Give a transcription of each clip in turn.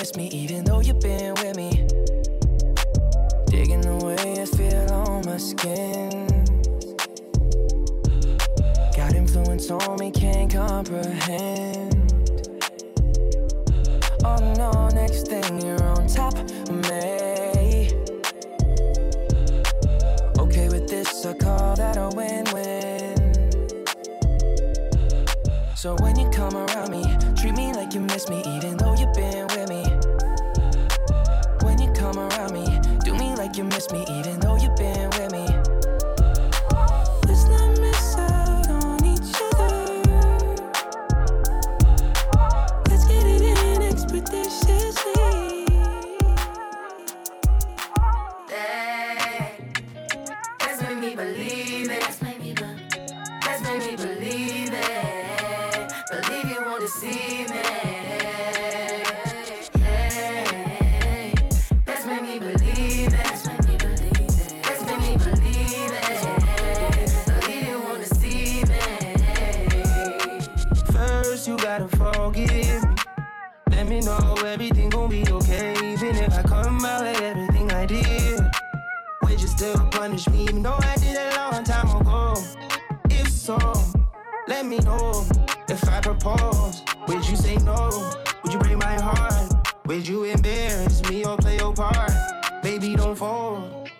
miss me, even though you've been you miss me, even though believe it. Made me believe it. Won't deceive me. First, you gotta forgive me. Let me know everything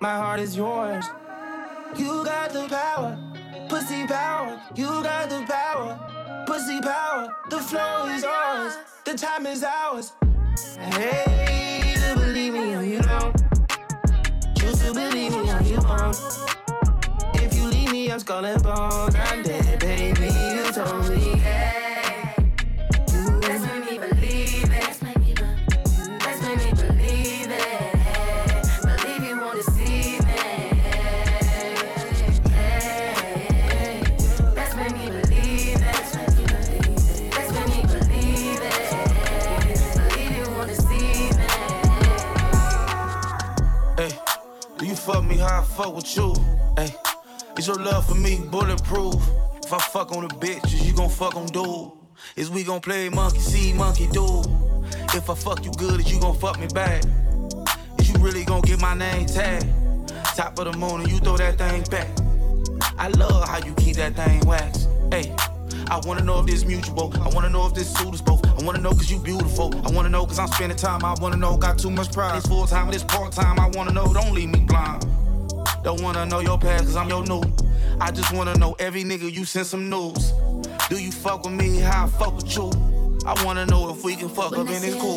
My heart is yours. You got the power, pussy power. You got the power, pussy power. The flow is yours, the time is ours. Hey, to believe me or you don't. Choose to believe me or you won't. If you leave me, I'm skull and bones. I'm dead, baby. You told me. Your love for me bulletproof? If I fuck on the bitches, you gon' fuck on dude. Is we gon' play monkey see, monkey do? If I fuck you good, is you gon' fuck me back? Is you really gon' get my name tagged? Top of the moon and you throw that thing back. I love how you keep that thing waxed. Hey, I wanna know if this mutual. I wanna know if this suit is both. I wanna know cause you beautiful. I wanna know cause I'm spending time. I wanna know, got too much pride. It's full time, it's part time. I wanna know, don't leave me blind. Don't wanna know your past cause I'm your new. I just wanna know every nigga you send some news. Do you fuck with me how I fuck with you? I wanna know if we can fuck When up I and it's say cool.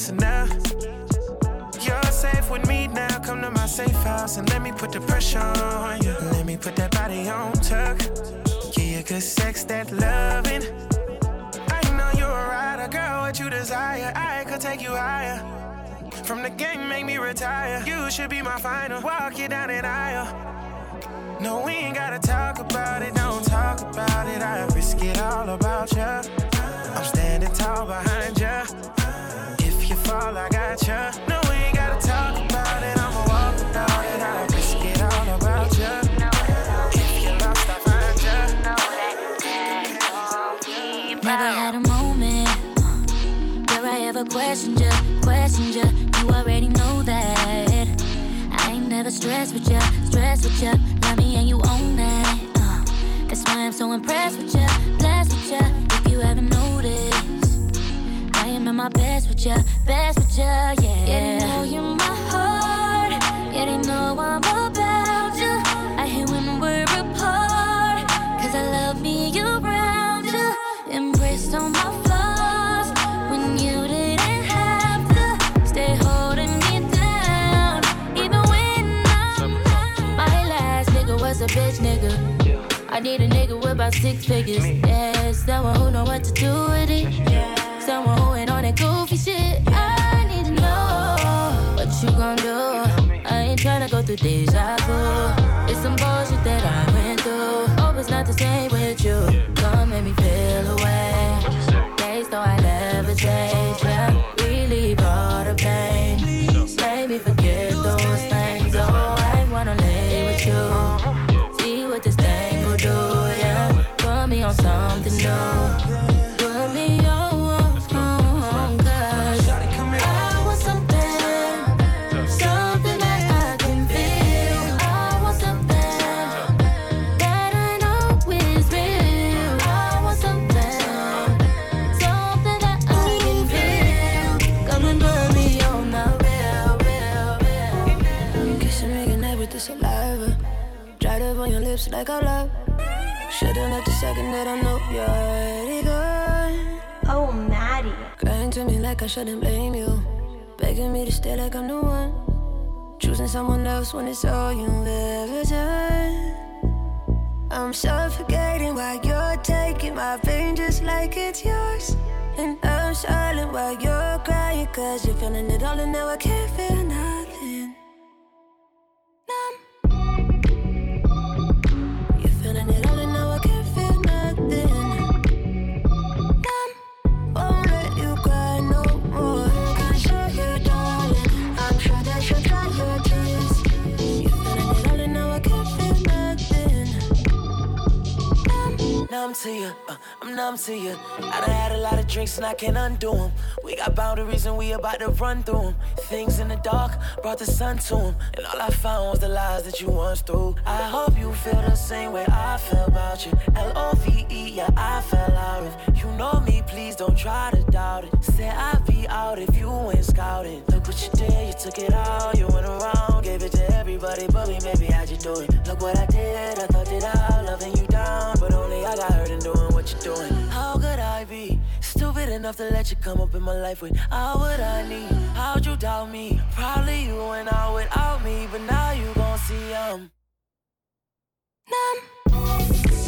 Chest enough. You're safe with me now. Come to my safe house and let me put the pressure on you. Let me put that body on tuck. Give you good sex, that loving. I know you're a rider, girl. What you desire, I could take you higher. From the game, make me retire. You should be my final. Walk you down an aisle. No, we ain't gotta talk about it. Don't talk about it. I risk it all about you. I'm standing tall behind you. Fall, I got you. No, we ain't gotta talk about it. I'ma walk without it. I risk it all about you. If you lost, I find you. Never had a moment uh, where I ever questioned you, questioned you. You already know that. I ain't never stressed with you, stressed with you. Love me and you own that. Uh, that's why I'm so impressed with you, blessed with you. I my best with you, best with you, yeah. Yeah, they know you're my heart. Yeah, they know I'm about you. I hate when we're apart. Cause I love me around you. Embraced all my flaws when you didn't have to. Stay holding me down. Even when I'm not. My last nigga was a bitch nigga. I need a nigga with about six figures. Yeah, someone who know what to do with it. Yeah Someone who to me like I shouldn't blame you. Begging me to stay like I'm the one. Choosing someone else when it's all you've ever done. I'm suffocating while you're taking my pain just like it's yours. And I'm silent while you're crying, cause you're feeling it all, and now I can't feel nothing. To you. Uh, I'm numb to you. I done had a lot of drinks and I can't undo them. We got boundaries and we about to run through them. Things in the dark brought the sun to them. And all I found was the lies that you once threw. I hope you feel the same way I feel about you. L O V E, yeah, I fell out of. You know me, please don't try to doubt it. Said I'd be out if you went scouting. Look what you did, you took it all. You went around, gave it to everybody but me, baby, how'd you do it? Look what I did, I stupid enough to let you come up in my life with all what I need? How'd you doubt me? Probably you went out without me, but now you gon' see um. You're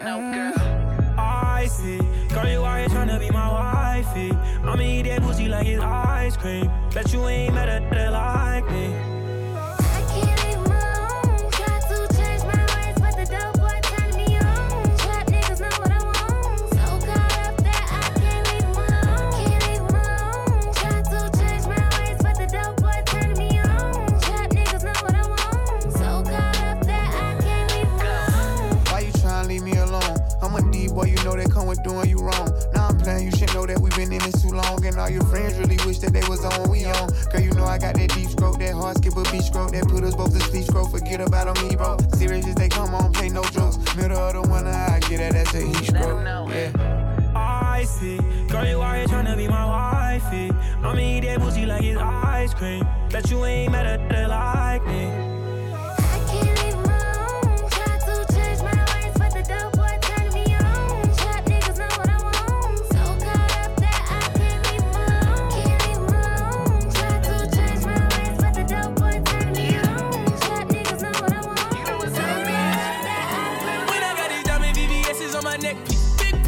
Know, Yeah. I see, girl, you out here tryna be my wifey. I'ma eat that pussy like it's ice cream. Bet you ain't mad at that like nigga. I can't leave alone. Try to change my ways, but the dope boy turn me on. Trap niggas know what I want so caught up that I can't leave my home. Try to change my life, but the dope boy turned me.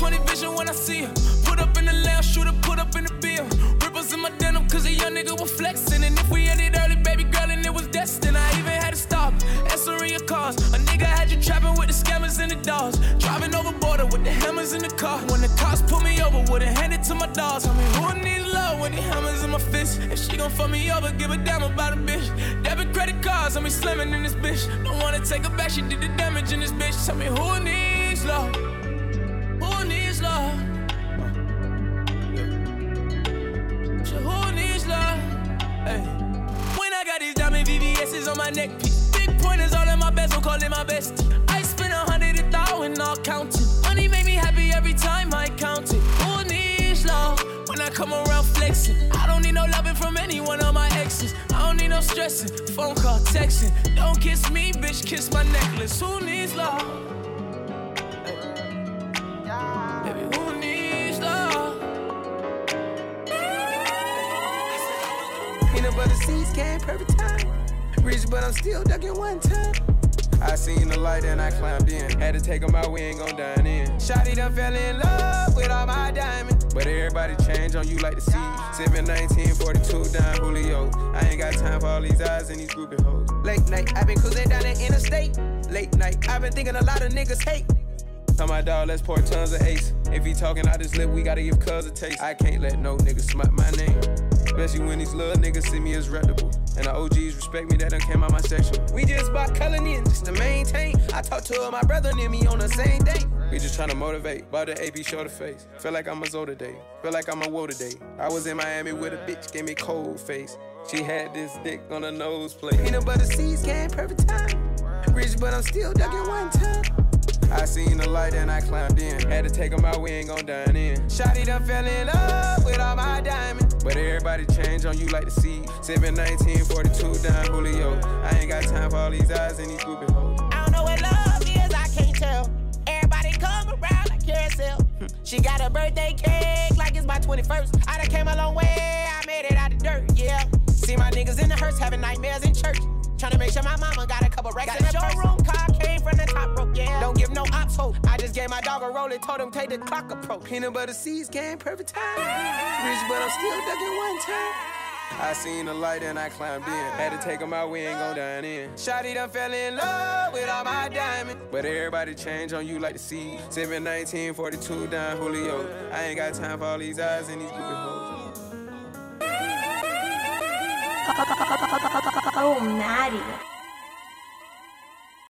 20 vision when I see her. Put up in the lounge, up put up in the beer. Ripples in my denim, cause a young nigga was flexing. And if we ended early, baby girl, and it was destined, I even had to stop. Answering your cars, A nigga had you trapping with the scammers and the dogs. Driving over border with the hammers in the car. When the cops pulled me over, would've handed to my dogs. I mean, who needs love when the hammers in my fist? If she gon' fuck me over, give a damn about a bitch. Debit credit cards, I'm be slamming in this bitch. Don't wanna take her back, she did the damage in this bitch. Tell me who needs love. My bestie. I spent a hundred a thousand, all counting. Money make me happy every time I count it. Who needs love when I come around flexing? I don't need no loving from any one of my exes. I don't need no stressing. Phone call, texting. Don't kiss me, bitch, kiss my necklace. Who needs love? Baby, who needs love? Peanut butter seeds came perfect time. Rich, but I'm still ducking one time. I seen the light and I climbed in. Had to take them out, we ain't gon' dine in. Shotty done fell in love with all my diamonds. But everybody change on you like the sea. 7, 19, 42 down Julio. I ain't got time for all these eyes and these groupie hoes. Late night, i been cruising down the interstate. Late night, i been thinking a lot of niggas hate. Tell my dog, let's pour tons of ace. If he talking out his lip, we gotta give cuz a taste. I can't let no nigga smut my name. Especially when these little niggas see me as reputable. And the OGs respect me, that done came out my section. We just bought in just to maintain. I talked to my brother near me on the same day. We just tryna motivate. Bought the AP show the face. Feel like I'm a Zoe today. Feel like I'm a woe today. I was in Miami with a bitch, gave me cold face. She had this dick on her nose plate. Peanut butter seeds came perfect time. Rich, but I'm still ducking one time. I seen the light and I climbed in. Had to take them out, we ain't gon' dine in. Shotty done fell in love with all my diamonds. But everybody change on you like the sea. 7, 19, 42 down Julio. I ain't got time for all these eyes and these groupie hoes. I don't know what love is, I can't tell. Everybody come around like carousel. Hmm. She got a birthday cake like it's my 21st. I done came a long way, I made it out the dirt, yeah. See my niggas in the hearse having nightmares in church. Trying to make sure my mama got a couple racks got in the showroom car came from the top just gave my dog a roll and told him take the clock approach. Peanut butter seeds came perfect time. Rich, but I'm still ducking one time. I seen the light and I climbed in. Had to take them out, we ain't gon' dine in. Shotty done fell in love with all my diamonds. But everybody change on you like the sea. 7, 19, 42 down Julio. I ain't got time for all these eyes and these groupie hoes. Oh, Maddie.